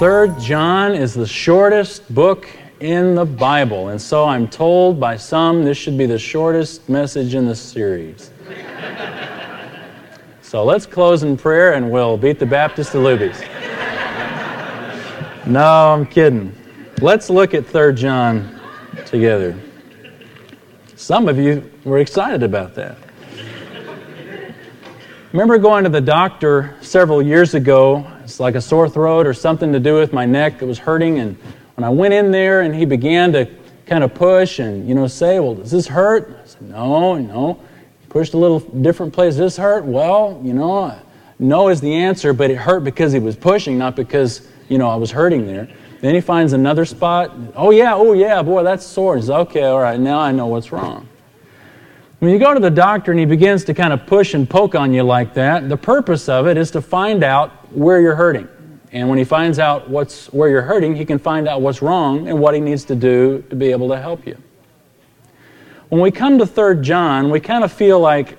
Third John is the shortest book in the Bible, and so I'm told by some this should be the shortest message in the series. so let's close in prayer and we'll beat the Baptist to Luby's. no, I'm kidding. Let's look at Third John together. Some of you were excited about that. Remember going to the doctor several years ago it's like a sore throat or something to do with my neck that was hurting. And when I went in there and he began to kind of push and, you know, say, Well, does this hurt? I said, No, no. He pushed a little different place. Does this hurt? Well, you know, no is the answer, but it hurt because he was pushing, not because, you know, I was hurting there. Then he finds another spot. Oh, yeah, oh, yeah, boy, that's sore. He says, Okay, all right, now I know what's wrong. When you go to the doctor and he begins to kind of push and poke on you like that, the purpose of it is to find out where you're hurting. And when he finds out what's where you're hurting, he can find out what's wrong and what he needs to do to be able to help you. When we come to 3 John, we kind of feel like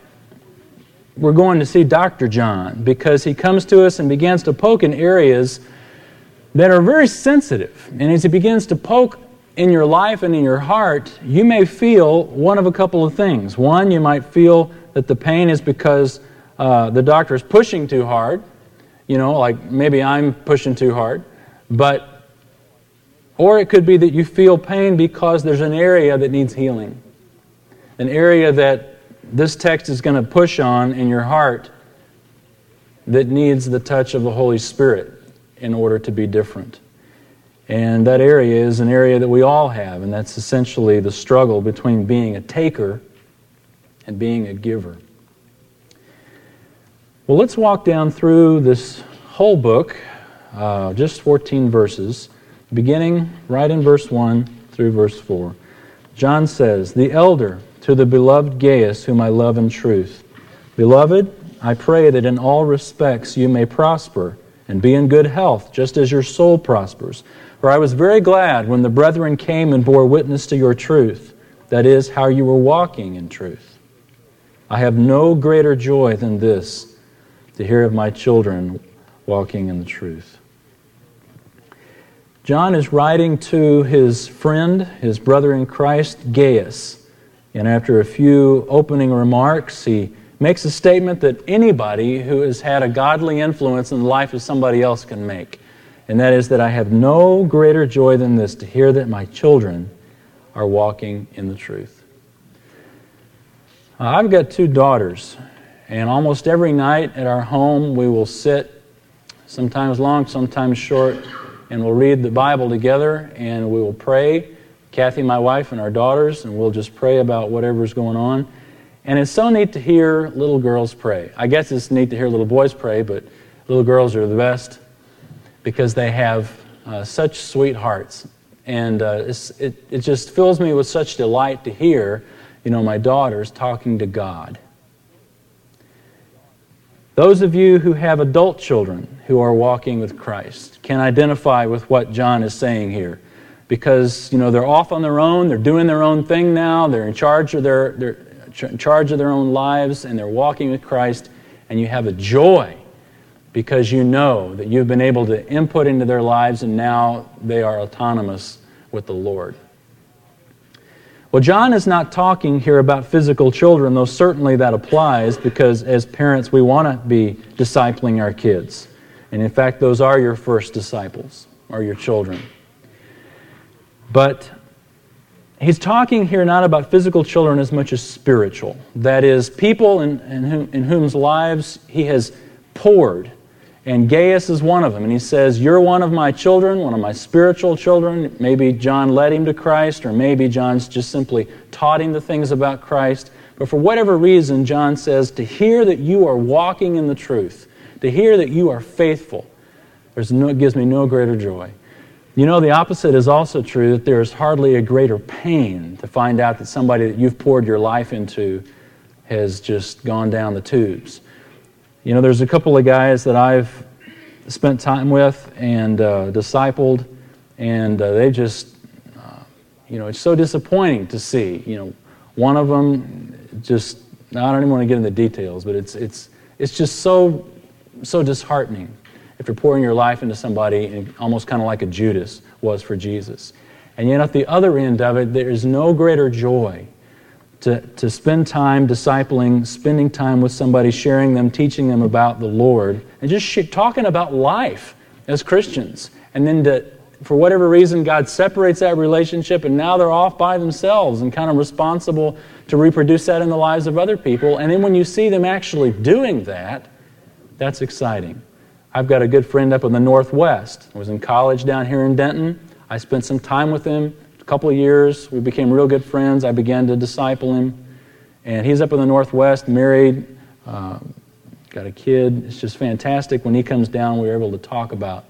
we're going to see Dr. John because he comes to us and begins to poke in areas that are very sensitive. And as he begins to poke in your life and in your heart, you may feel one of a couple of things. One, you might feel that the pain is because uh, the doctor is pushing too hard. You know, like maybe I'm pushing too hard. But, or it could be that you feel pain because there's an area that needs healing. An area that this text is going to push on in your heart that needs the touch of the Holy Spirit in order to be different. And that area is an area that we all have, and that's essentially the struggle between being a taker and being a giver. Well, let's walk down through this whole book, uh, just 14 verses, beginning right in verse 1 through verse 4. John says, The elder to the beloved Gaius, whom I love in truth. Beloved, I pray that in all respects you may prosper and be in good health, just as your soul prospers. For I was very glad when the brethren came and bore witness to your truth, that is, how you were walking in truth. I have no greater joy than this, to hear of my children walking in the truth. John is writing to his friend, his brother in Christ, Gaius. And after a few opening remarks, he makes a statement that anybody who has had a godly influence in the life of somebody else can make and that is that I have no greater joy than this to hear that my children are walking in the truth. I've got two daughters, and almost every night at our home we will sit, sometimes long, sometimes short, and we'll read the Bible together and we will pray. Kathy, my wife, and our daughters, and we'll just pray about whatever's going on. And it's so neat to hear little girls pray. I guess it's neat to hear little boys pray, but little girls are the best because they have uh, such sweet hearts. And uh, it, it just fills me with such delight to hear, you know, my daughters talking to God. Those of you who have adult children who are walking with Christ can identify with what John is saying here. Because, you know, they're off on their own, they're doing their own thing now, they're in charge of their, they're in charge of their own lives, and they're walking with Christ, and you have a joy because you know that you've been able to input into their lives and now they are autonomous with the Lord. Well, John is not talking here about physical children, though certainly that applies because as parents we want to be discipling our kids. And in fact, those are your first disciples, are your children. But he's talking here not about physical children as much as spiritual. That is, people in, in, whom, in whose lives he has poured and Gaius is one of them. And he says, You're one of my children, one of my spiritual children. Maybe John led him to Christ, or maybe John's just simply taught him the things about Christ. But for whatever reason, John says, To hear that you are walking in the truth, to hear that you are faithful, there's no, gives me no greater joy. You know, the opposite is also true that there is hardly a greater pain to find out that somebody that you've poured your life into has just gone down the tubes. You know, there's a couple of guys that I've spent time with and uh, discipled, and uh, they just, uh, you know, it's so disappointing to see. You know, one of them just, I don't even want to get into the details, but it's, it's, it's just so, so disheartening if you're pouring your life into somebody, and almost kind of like a Judas was for Jesus. And yet, at the other end of it, there is no greater joy to, to spend time discipling, spending time with somebody, sharing them, teaching them about the Lord, and just sh- talking about life as Christians. And then to, for whatever reason, God separates that relationship, and now they're off by themselves and kind of responsible to reproduce that in the lives of other people. And then when you see them actually doing that, that's exciting. I've got a good friend up in the Northwest. I was in college down here in Denton. I spent some time with him, a couple of years. We became real good friends. I began to disciple him. And he's up in the Northwest, married, uh, got a kid. It's just fantastic. When he comes down, we're able to talk about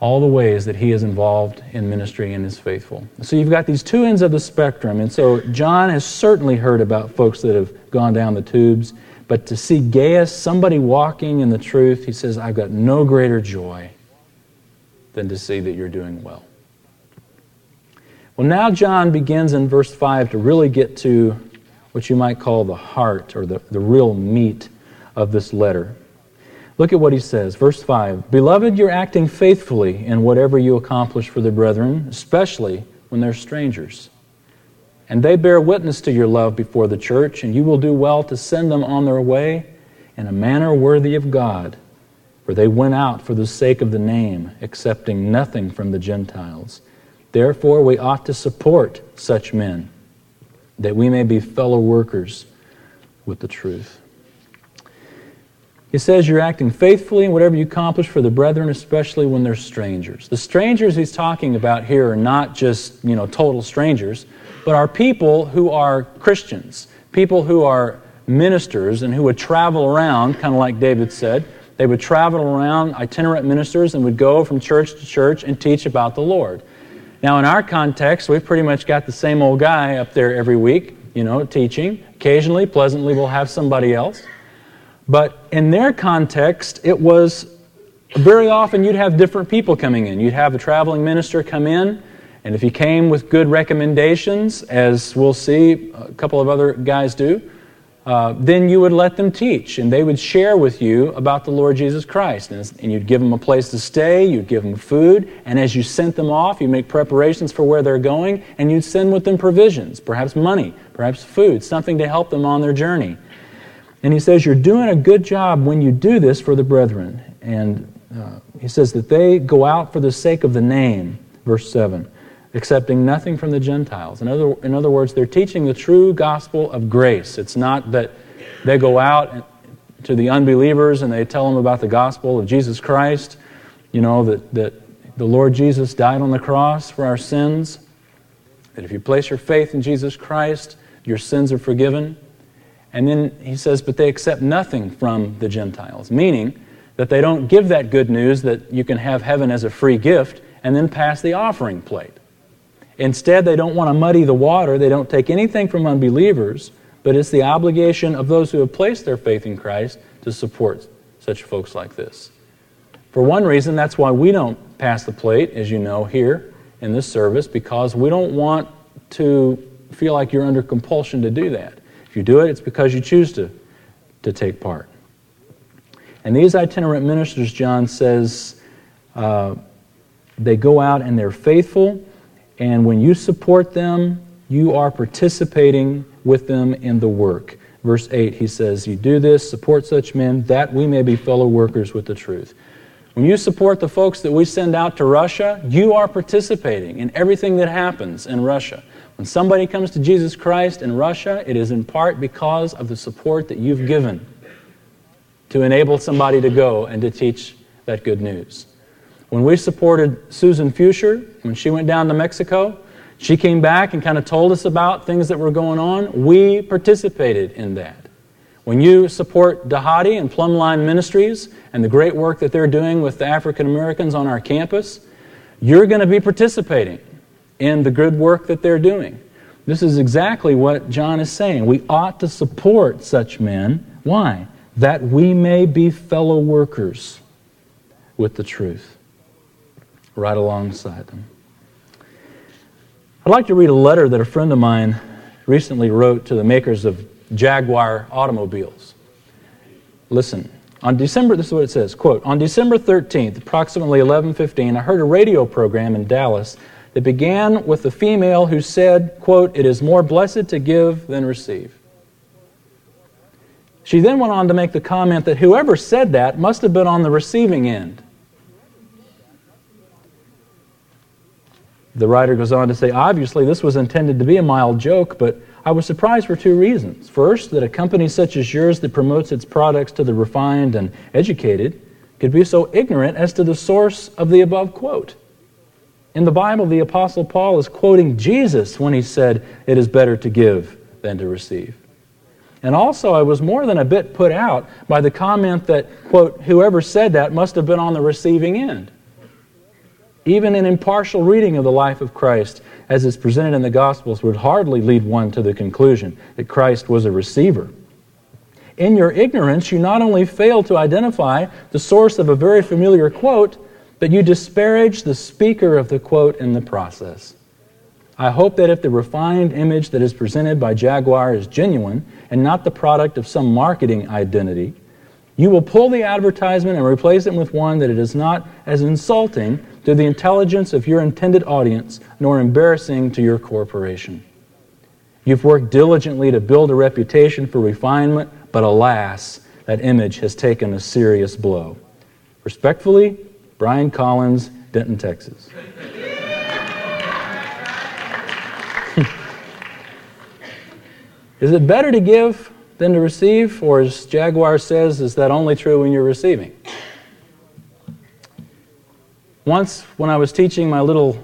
all the ways that he is involved in ministry and is faithful. So you've got these two ends of the spectrum. And so John has certainly heard about folks that have gone down the tubes. But to see Gaius, somebody walking in the truth, he says, I've got no greater joy than to see that you're doing well. Well, now John begins in verse 5 to really get to what you might call the heart or the, the real meat of this letter. Look at what he says. Verse 5 Beloved, you're acting faithfully in whatever you accomplish for the brethren, especially when they're strangers. And they bear witness to your love before the church, and you will do well to send them on their way in a manner worthy of God. For they went out for the sake of the name, accepting nothing from the Gentiles. Therefore, we ought to support such men, that we may be fellow workers with the truth. He says you're acting faithfully in whatever you accomplish for the brethren, especially when they're strangers. The strangers he's talking about here are not just, you know, total strangers, but are people who are Christians, people who are ministers and who would travel around, kind of like David said. They would travel around, itinerant ministers, and would go from church to church and teach about the Lord. Now, in our context, we've pretty much got the same old guy up there every week, you know, teaching. Occasionally, pleasantly, we'll have somebody else. But in their context, it was very often you'd have different people coming in. You'd have a traveling minister come in, and if he came with good recommendations, as we'll see a couple of other guys do, uh, then you would let them teach, and they would share with you about the Lord Jesus Christ. And, and, you'd give them a place to stay, you'd give them food, and as you sent them off, you make preparations for where they're going, and you'd send with them provisions, perhaps money, perhaps food, something to help them on their journey. And he says, You're doing a good job when you do this for the brethren. And uh, he says that they go out for the sake of the name, verse 7, accepting nothing from the Gentiles. In other, in other words, they're teaching the true gospel of grace. It's not that they go out to the unbelievers and they tell them about the gospel of Jesus Christ, you know, that, that the Lord Jesus died on the cross for our sins, that if you place your faith in Jesus Christ, your sins are forgiven. And then he says, but they accept nothing from the Gentiles, meaning that they don't give that good news that you can have heaven as a free gift and then pass the offering plate. Instead, they don't want to muddy the water. They don't take anything from unbelievers, but it's the obligation of those who have placed their faith in Christ to support such folks like this. For one reason, that's why we don't pass the plate, as you know, here in this service, because we don't want to feel like you're under compulsion to do that. If you do it, it's because you choose to, to take part. And these itinerant ministers, John says, uh, they go out and they're faithful, and when you support them, you are participating with them in the work. Verse 8, he says, You do this, support such men, that we may be fellow workers with the truth. When you support the folks that we send out to Russia, you are participating in everything that happens in Russia. When somebody comes to Jesus Christ in Russia, it is in part because of the support that you've given to enable somebody to go and to teach that good news. When we supported Susan Fuscher, when she went down to Mexico, she came back and kind of told us about things that were going on. We participated in that. When you support Dhati and Plumline Ministries and the great work that they're doing with the African Americans on our campus, you're going to be participating in the good work that they're doing. This is exactly what John is saying. We ought to support such men. Why? That we may be fellow workers with the truth, right alongside them. I'd like to read a letter that a friend of mine recently wrote to the makers of Jaguar automobiles. Listen, on December, this is what it says, quote, on December 13th, approximately 11:15, I heard a radio program in Dallas that began with a female who said, quote, it is more blessed to give than receive. She then went on to make the comment that whoever said that must have been on the receiving end. The writer goes on to say, obviously, this was intended to be a mild joke, but I was surprised for two reasons. First, that a company such as yours that promotes its products to the refined and educated could be so ignorant as to the source of the above quote. In the Bible, the Apostle Paul is quoting Jesus when he said, It is better to give than to receive. And also, I was more than a bit put out by the comment that, quote, whoever said that must have been on the receiving end. Even an impartial reading of the life of Christ, as is presented in the Gospels, would hardly lead one to the conclusion that Christ was a receiver. In your ignorance, you not only fail to identify the source of a very familiar quote, but you disparage the speaker of the quote in the process. I hope that if the refined image that is presented by Jaguar is genuine and not the product of some marketing identity, you will pull the advertisement and replace it with one that it is not as insulting to the intelligence of your intended audience nor embarrassing to your corporation. You've worked diligently to build a reputation for refinement, but alas, that image has taken a serious blow. Respectfully, Brian Collins, Denton, Texas. is it better to give than to receive? Or, as Jaguar says, is that only true when you're receiving? Once, when I was teaching my little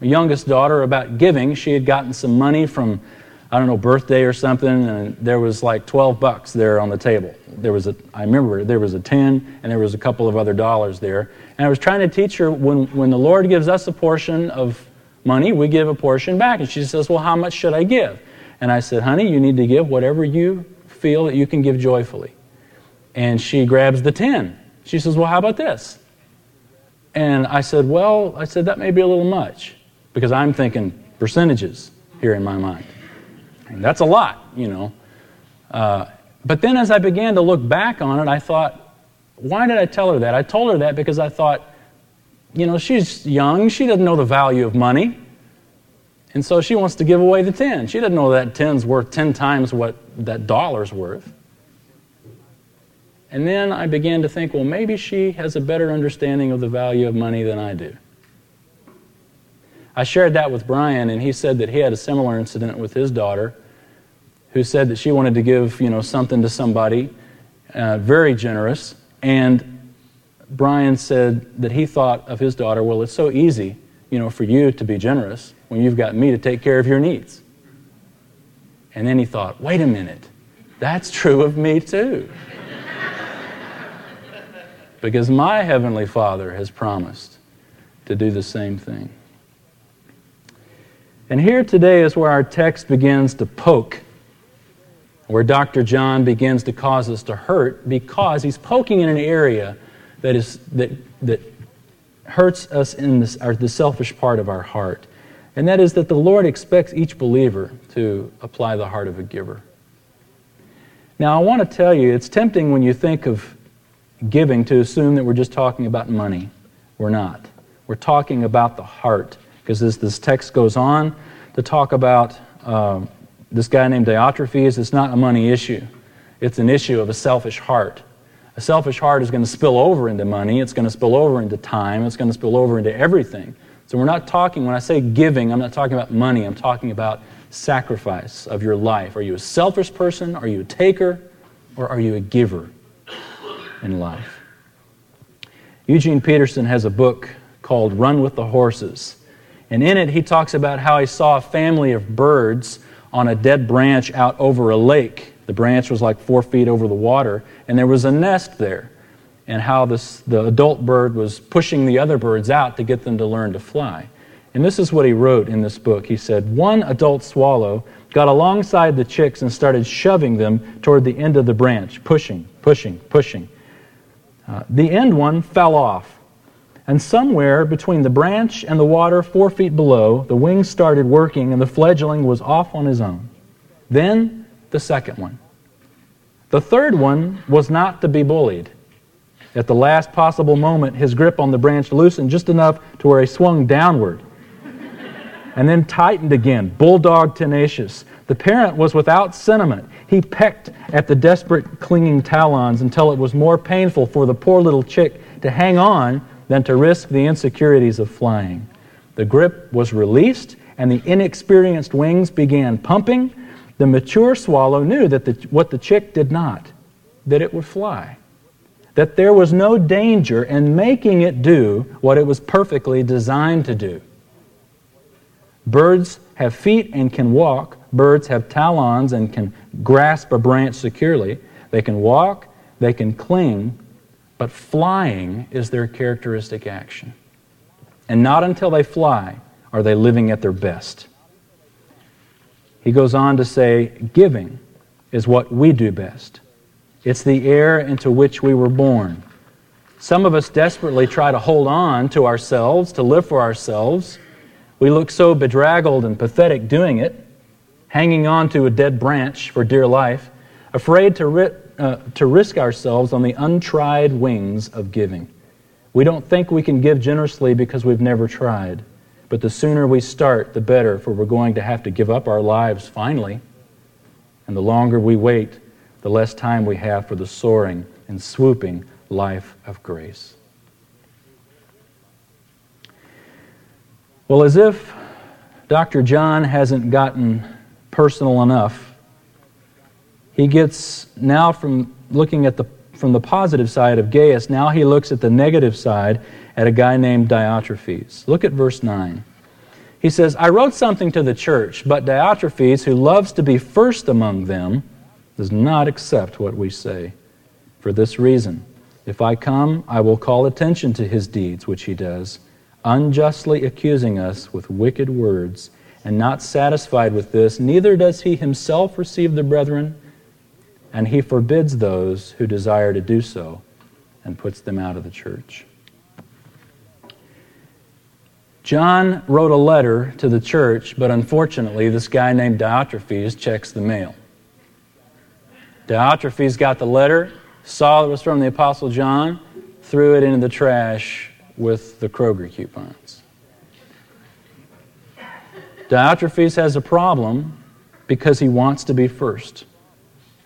youngest daughter about giving, she had gotten some money from, I don't know, birthday or something, and there was like 12 bucks there on the table. There was a, I remember there was a 10, and there was a couple of other dollars there. And I was trying to teach her when, when the Lord gives us a portion of money, we give a portion back. And she says, Well, how much should I give? And I said, Honey, you need to give whatever you feel that you can give joyfully. And she grabs the 10. She says, Well, how about this? And I said, Well, I said, that may be a little much because I'm thinking percentages here in my mind. And that's a lot, you know. Uh, but then as I began to look back on it, I thought, why did I tell her that? I told her that because I thought, you know, she's young, she doesn't know the value of money. And so she wants to give away the 10. She doesn't know that 10's worth 10 times what that dollar's worth. And then I began to think, well, maybe she has a better understanding of the value of money than I do. I shared that with Brian, and he said that he had a similar incident with his daughter, who said that she wanted to give, you know, something to somebody, uh, very generous. And Brian said that he thought of his daughter, well, it's so easy, you know, for you to be generous when you've got me to take care of your needs. And then he thought, wait a minute, that's true of me too because my Heavenly Father has promised to do the same thing. And here today is where our text begins to poke, where Dr. John begins to cause us to hurt because he's poking in an area that, is, that, that hurts us in this, our, the selfish part of our heart. And that is that the Lord expects each believer to apply the heart of a giver. Now, I want to tell you, it's tempting when you think of giving to assume that we're just talking about money. We're not. We're talking about the heart. Because as this text goes on to talk about uh, this guy named Diotrephes, it's not a money issue. It's an issue of a selfish heart. A selfish heart is going to spill over into money, it's going to spill over into time, it's going to spill over into everything. So we're not talking, when I say giving, I'm not talking about money, I'm talking about sacrifice of your life. Are you a selfish person? Are you a taker? Or are you a giver? in life. Eugene Peterson has a book called Run with the Horses. And in it, he talks about how he saw a family of birds on a dead branch out over a lake. The branch was like four feet over the water, and there was a nest there. And how this, the adult bird was pushing the other birds out to get them to learn to fly. And this is what he wrote in this book. He said, One adult swallow got alongside the chicks and started shoving them toward the end of the branch, pushing, pushing, pushing. Uh, the end one fell off. And somewhere between the branch and the water, four feet below, the wings started working and the fledgling was off on his own. Then the second one. The third one was not to be bullied. At the last possible moment, his grip on the branch loosened just enough to where he swung downward and then tightened again, bulldog tenacious. The parent was without sentiment. He pecked at the desperate clinging talons until it was more painful for the poor little chick to hang on than to risk the insecurities of flying. The grip was released, and the inexperienced wings began pumping. The mature swallow knew that the, what the chick did not, that it would fly, that there was no danger in making it do what it was perfectly designed to do. Birds have feet and can walk. Birds have talons and can grasp a branch securely. They can walk, they can cling, but flying is their characteristic action. And not until they fly are they living at their best. He goes on to say, giving is what we do best. It's the air into which we were born. Some of us desperately try to hold on to ourselves, to live for ourselves. We look so bedraggled and pathetic doing it, hanging on to a dead branch for dear life, afraid to, ri- uh, to risk ourselves on the untried wings of giving. We don't think we can give generously because we've never tried. But the sooner we start, the better, for we're going to have to give up our lives finally. And the longer we wait, the less time we have for the soaring and swooping life of grace. Well, as if Dr. John hasn't gotten personal enough, he gets now from looking at the from the positive side of Gaius, now he looks at the negative side at a guy named Diotrephes. Look at verse 9. He says, I wrote something to the church, but Diotrephes, who loves to be first among them, does not accept what we say. For this reason, if I come, I will call attention to his deeds, which he does unjustly accusing us with wicked words. And not satisfied with this, neither does he himself receive the brethren, and he forbids those who desire to do so and puts them out of the church. John wrote a letter to the church, but unfortunately, this guy named Diotrephes checks the mail. Diotrephes got the letter, saw it was from the Apostle John, threw it into the trash with the Kroger coupons. Diotrephes has a problem because he wants to be first,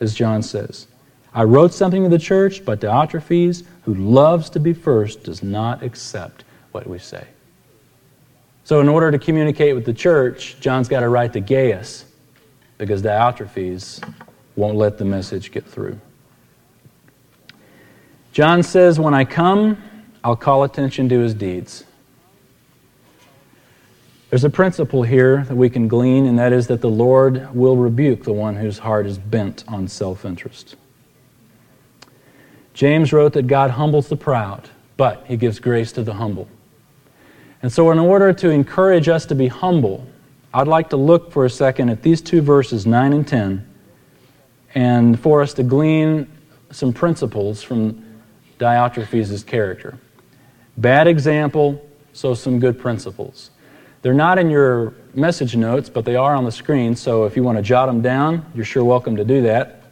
as John says. I wrote something to the church, but Diotrephes, who loves to be first, does not accept what we say. So, in order to communicate with the church, John's got to write to Gaius because Diotrephes won't let the message get through. John says, When I come, I'll call attention to his deeds. There's a principle here that we can glean, and that is that the Lord will rebuke the one whose heart is bent on self interest. James wrote that God humbles the proud, but he gives grace to the humble. And so, in order to encourage us to be humble, I'd like to look for a second at these two verses, 9 and 10, and for us to glean some principles from Diotrephes' character. Bad example, so some good principles. They're not in your message notes, but they are on the screen, so if you want to jot them down, you're sure welcome to do that.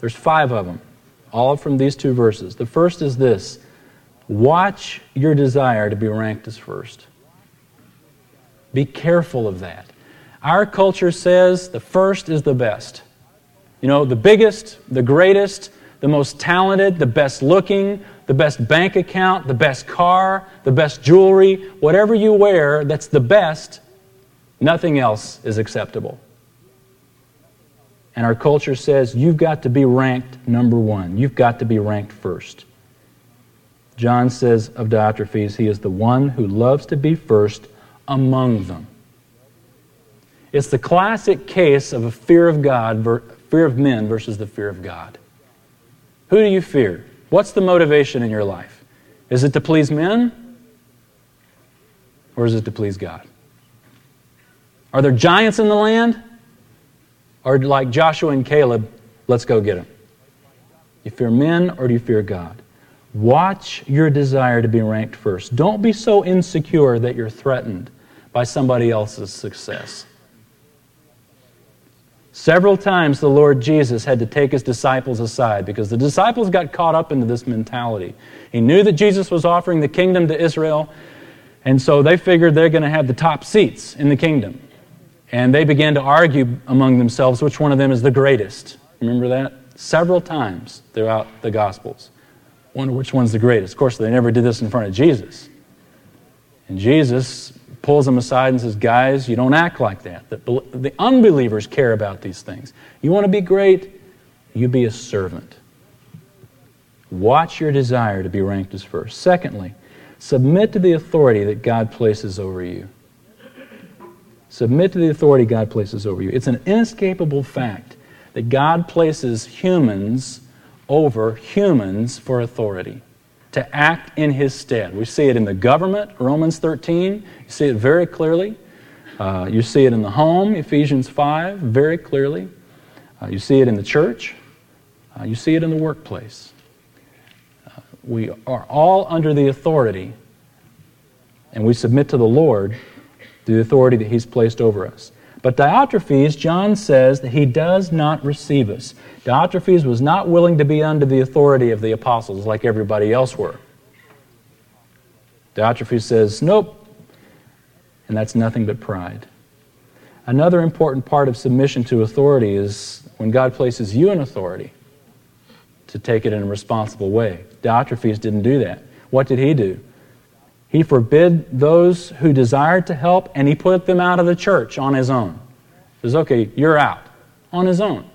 There's five of them, all from these two verses. The first is this Watch your desire to be ranked as first. Be careful of that. Our culture says the first is the best. You know, the biggest, the greatest, the most talented, the best looking, the best bank account, the best car, the best jewelry, whatever you wear that's the best, nothing else is acceptable. And our culture says you've got to be ranked number one. You've got to be ranked first. John says of Diotrephes, he is the one who loves to be first among them. It's the classic case of a fear of God, fear of men versus the fear of God. Who do you fear? What's the motivation in your life? Is it to please men? Or is it to please God? Are there giants in the land? Or like Joshua and Caleb, let's go get them? You fear men or do you fear God? Watch your desire to be ranked first. Don't be so insecure that you're threatened by somebody else's success. Several times the Lord Jesus had to take his disciples aside because the disciples got caught up into this mentality. He knew that Jesus was offering the kingdom to Israel, and so they figured they're going to have the top seats in the kingdom. And they began to argue among themselves which one of them is the greatest. Remember that? Several times throughout the Gospels. Wonder which one's the greatest. Of course, they never did this in front of Jesus. And Jesus pulls them aside and says, Guys, you don't act like that. The, unbelievers care about these things. You want to be great? You be a servant. Watch your desire to be ranked as first. Secondly, submit to the authority that God places over you. Submit to the authority God places over you. It's an inescapable fact that God places humans over humans for authority to act in his stead. We see it in the government, Romans 13. You see it very clearly. Uh, you see it in the home, Ephesians 5, very clearly. Uh, you see it in the church. Uh, you see it in the workplace. Uh, we are all under the authority, and we submit to the Lord the authority that he's placed over us. But Diotrephes, John says that he does not receive us. Diotrephes was not willing to be under the authority of the apostles like everybody else were. Diotrephes says, Nope. And that's nothing but pride. Another important part of submission to authority is when God places you in authority to take it in a responsible way. Diotrephes didn't do that. What did he do? He forbid those who desired to help, and he put them out of the church on his own. He says, okay, you're out on his own.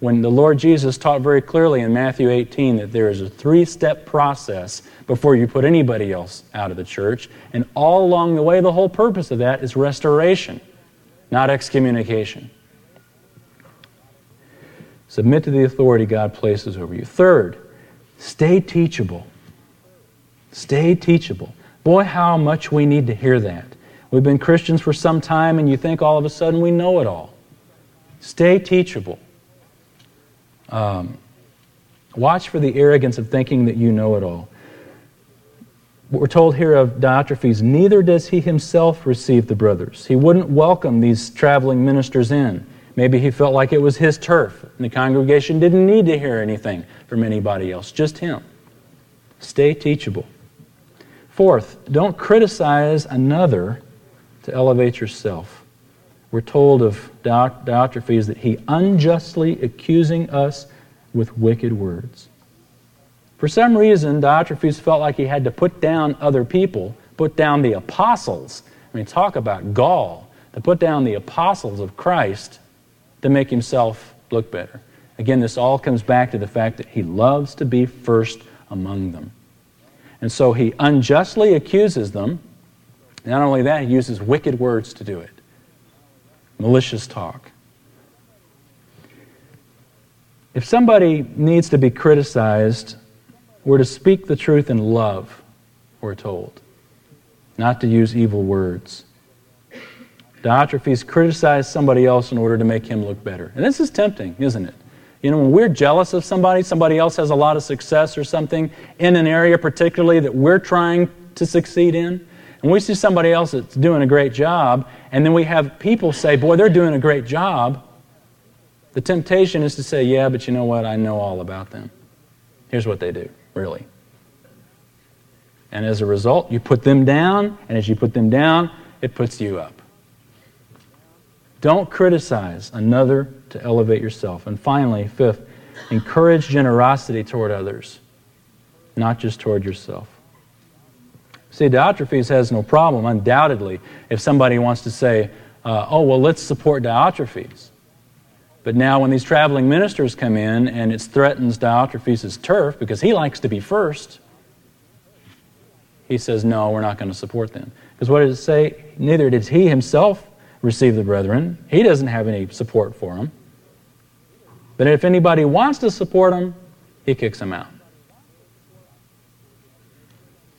When the Lord Jesus taught very clearly in Matthew 18 that there is a three step process before you put anybody else out of the church, and all along the way, the whole purpose of that is restoration, not excommunication. Submit to the authority God places over you. Third, stay teachable. Stay teachable. Boy, how much we need to hear that. We've been Christians for some time, and you think all of a sudden we know it all. Stay teachable. Um, watch for the arrogance of thinking that you know it all. What we're told here of Diotrephes, neither does he himself receive the brothers. He wouldn't welcome these traveling ministers in. Maybe he felt like it was his turf, and the congregation didn't need to hear anything from anybody else, just him. Stay teachable. Fourth, don't criticize another to elevate yourself. We're told of Diotrephes that he unjustly accusing us with wicked words. For some reason, Diotrephes felt like he had to put down other people, put down the apostles. I mean, talk about gall, to put down the apostles of Christ to make himself look better. Again, this all comes back to the fact that he loves to be first among them. And so he unjustly accuses them. Not only that, he uses wicked words to do it malicious talk. If somebody needs to be criticized, we're to speak the truth in love, we're told, not to use evil words. Diotrephes criticized somebody else in order to make him look better. And this is tempting, isn't it? You know, when we're jealous of somebody, somebody else has a lot of success or something in an area particularly that we're trying to succeed in, and we see somebody else that's doing a great job, and then we have people say, Boy, they're doing a great job. The temptation is to say, Yeah, but you know what? I know all about them. Here's what they do, really. And as a result, you put them down, and as you put them down, it puts you up. Don't criticize another to elevate yourself. And finally, fifth, encourage generosity toward others, not just toward yourself. See, Diotrephes has no problem, undoubtedly, if somebody wants to say, uh, oh, well, let's support Diotrephes. But now, when these traveling ministers come in and it threatens Diotrephes' turf because he likes to be first, he says, no, we're not going to support them. Because what does it say? Neither did he himself receive the brethren. He doesn't have any support for them. But if anybody wants to support him, he kicks them out.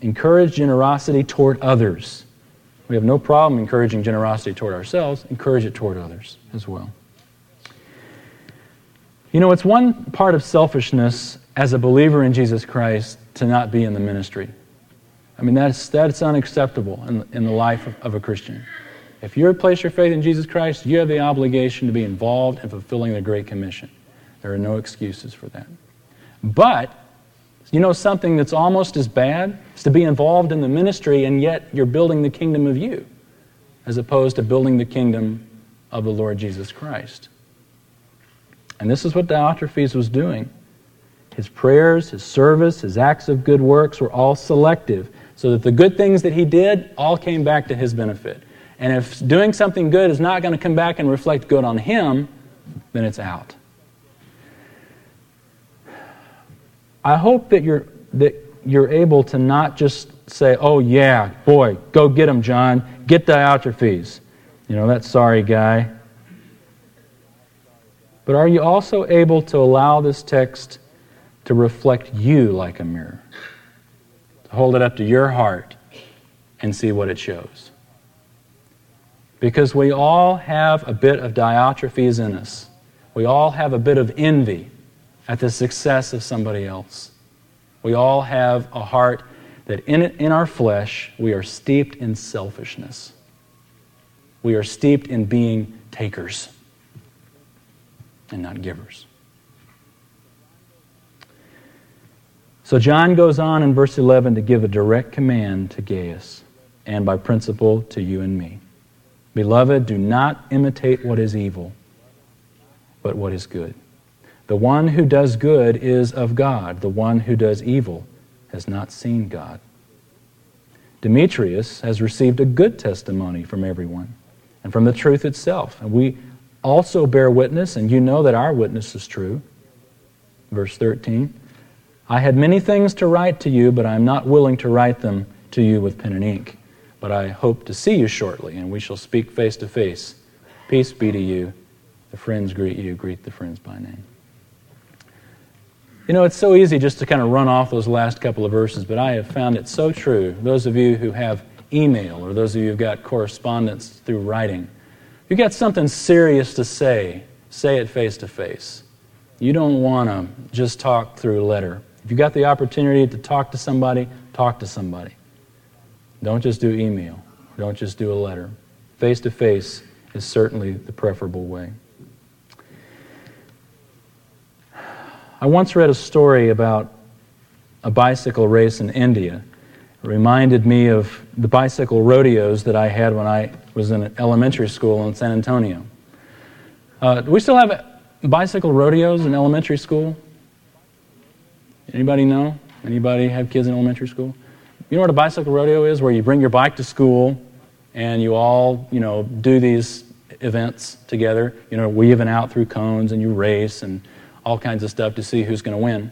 Encourage generosity toward others. We have no problem encouraging generosity toward ourselves, encourage it toward others as well. You know, it's one part of selfishness as a believer in Jesus Christ to not be in the ministry. I mean, that's, that's unacceptable in, in the life of, of a Christian. If you place your faith in Jesus Christ, you have the obligation to be involved in fulfilling the Great Commission. There are no excuses for that. But, you know something that's almost as bad? Is to be involved in the ministry and yet you're building the kingdom of you, as opposed to building the kingdom of the Lord Jesus Christ. And this is what Diotrephes was doing. His prayers, his service, his acts of good works were all selective, so that the good things that he did all came back to his benefit. And if doing something good is not going to come back and reflect good on him, then it's out. I hope that you're, that you're able to not just say, oh, yeah, boy, go get him, John. Get Diotrephes. You know, that sorry guy. But are you also able to allow this text to reflect you like a mirror? To hold it up to your heart and see what it shows? Because we all have a bit of Diotrephes in us. We all have a bit of envy at the success of somebody else. We all have a heart that in, it, in our flesh we are steeped in selfishness. We are steeped in being takers and not givers. So John goes on in verse 11 to give a direct command to Gaius and by principle to you and me. Beloved, do not imitate what is evil, but what is good. The one who does good is of God. The one who does evil has not seen God. Demetrius has received a good testimony from everyone and from the truth itself. And we also bear witness, and you know that our witness is true. Verse 13 I had many things to write to you, but I am not willing to write them to you with pen and ink. But I hope to see you shortly, and we shall speak face to face. Peace be to you. The friends greet you. Greet the friends by name. You know, it's so easy just to kind of run off those last couple of verses, but I have found it so true. Those of you who have email, or those of you who've got correspondence through writing, if you got something serious to say, say it face to face. You don't want to just talk through a letter. If you've got the opportunity to talk to somebody, talk to somebody. Don't just do email. Don't just do a letter. Face to face is certainly the preferable way. I once read a story about a bicycle race in India. It reminded me of the bicycle rodeos that I had when I was in elementary school in San Antonio. Uh, do we still have bicycle rodeos in elementary school? Anybody know? Anybody have kids in elementary school? You know what a bicycle rodeo is? Where you bring your bike to school and you all, you know, do these events together, you know, weaving out through cones and you race and all kinds of stuff to see who's going to win.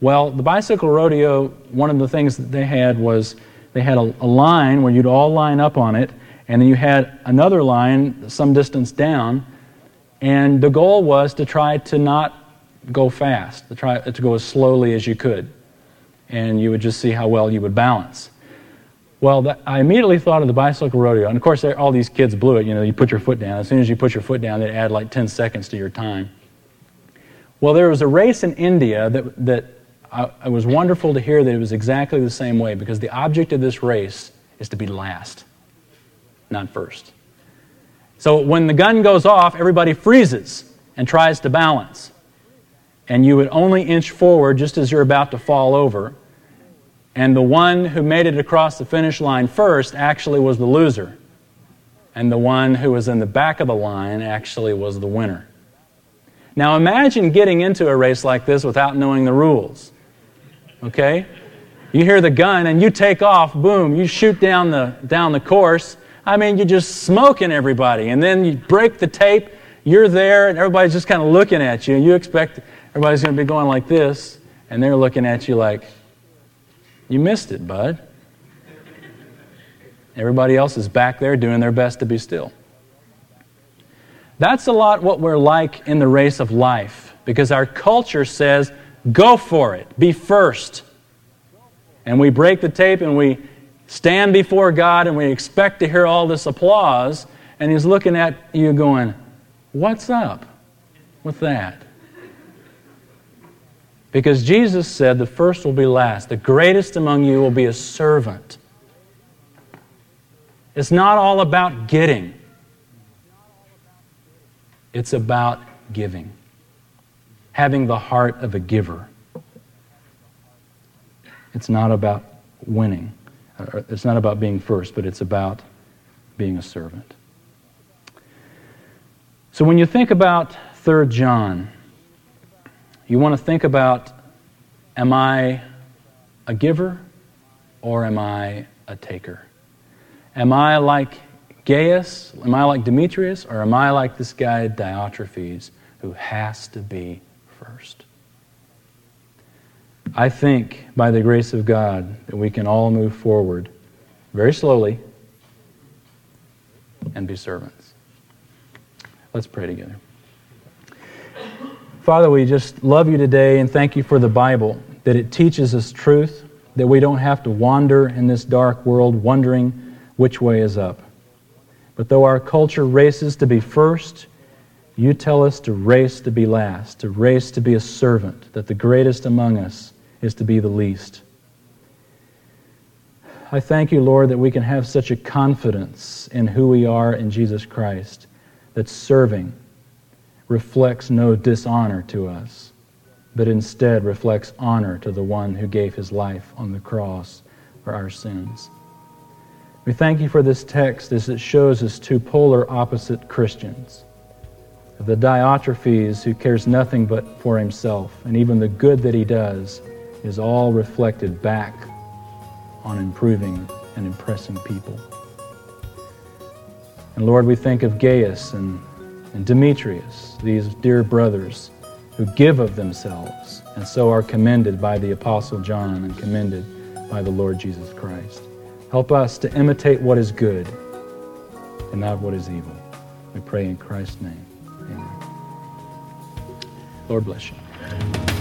Well, the bicycle rodeo, one of the things that they had was they had a, a, line where you'd all line up on it, and then you had another line some distance down, and the goal was to try to not go fast, to try to go as slowly as you could, and you would just see how well you would balance. Well, that, I immediately thought of the bicycle rodeo, and of course, all these kids blew it. You know, you put your foot down. As soon as you put your foot down, they add like 10 seconds to your time. Well, there was a race in India that, that I, it was wonderful to hear that it was exactly the same way because the object of this race is to be last, not first. So when the gun goes off, everybody freezes and tries to balance. And you would only inch forward just as you're about to fall over. And the one who made it across the finish line first actually was the loser. And the one who was in the back of the line actually was the winner. Now imagine getting into a race like this without knowing the rules. Okay? You hear the gun and you take off, boom, you shoot down the, down the course. I mean, you're just smoking everybody. And then you break the tape, you're there, and everybody's just kind of looking at you. And you expect everybody's going to be going like this, and they're looking at you like, you missed it, bud. Everybody else is back there doing their best to be still. That's a lot what we're like in the race of life because our culture says, go for it, be first. And we break the tape and we stand before God and we expect to hear all this applause, and He's looking at you going, What's up with that? Because Jesus said, The first will be last, the greatest among you will be a servant. It's not all about getting, it's about giving, having the heart of a giver. It's not about winning. It's not about being first, but it's about being a servant. So when you think about 3 John, you want to think about am I a giver or am I a taker? Am I like Gaius? Am I like Demetrius? Or am I like this guy Diotrephes who has to be first? I think by the grace of God that we can all move forward very slowly and be servants. Let's pray together. Father, we just love you today and thank you for the Bible, that it teaches us truth, that we don't have to wander in this dark world wondering which way is up. But though our culture races to be first, you tell us to race to be last, to race to be a servant, that the greatest among us is to be the least. I thank you, Lord, that we can have such a confidence in who we are in Jesus Christ, that serving reflects no dishonor to us, but instead reflects honor to the one who gave his life on the cross for our sins. We thank you for this text as it shows us two polar opposite Christians. The Diotrephes who cares nothing but for himself, and even the good that he does is all reflected back on improving and impressing people. And Lord, we think of Gaius and, and Demetrius, these dear brothers who give of themselves and so are commended by the Apostle John and commended by the Lord Jesus Christ. Help us to imitate what is good and not what is evil. We pray in Christ's name. Amen. Lord bless you.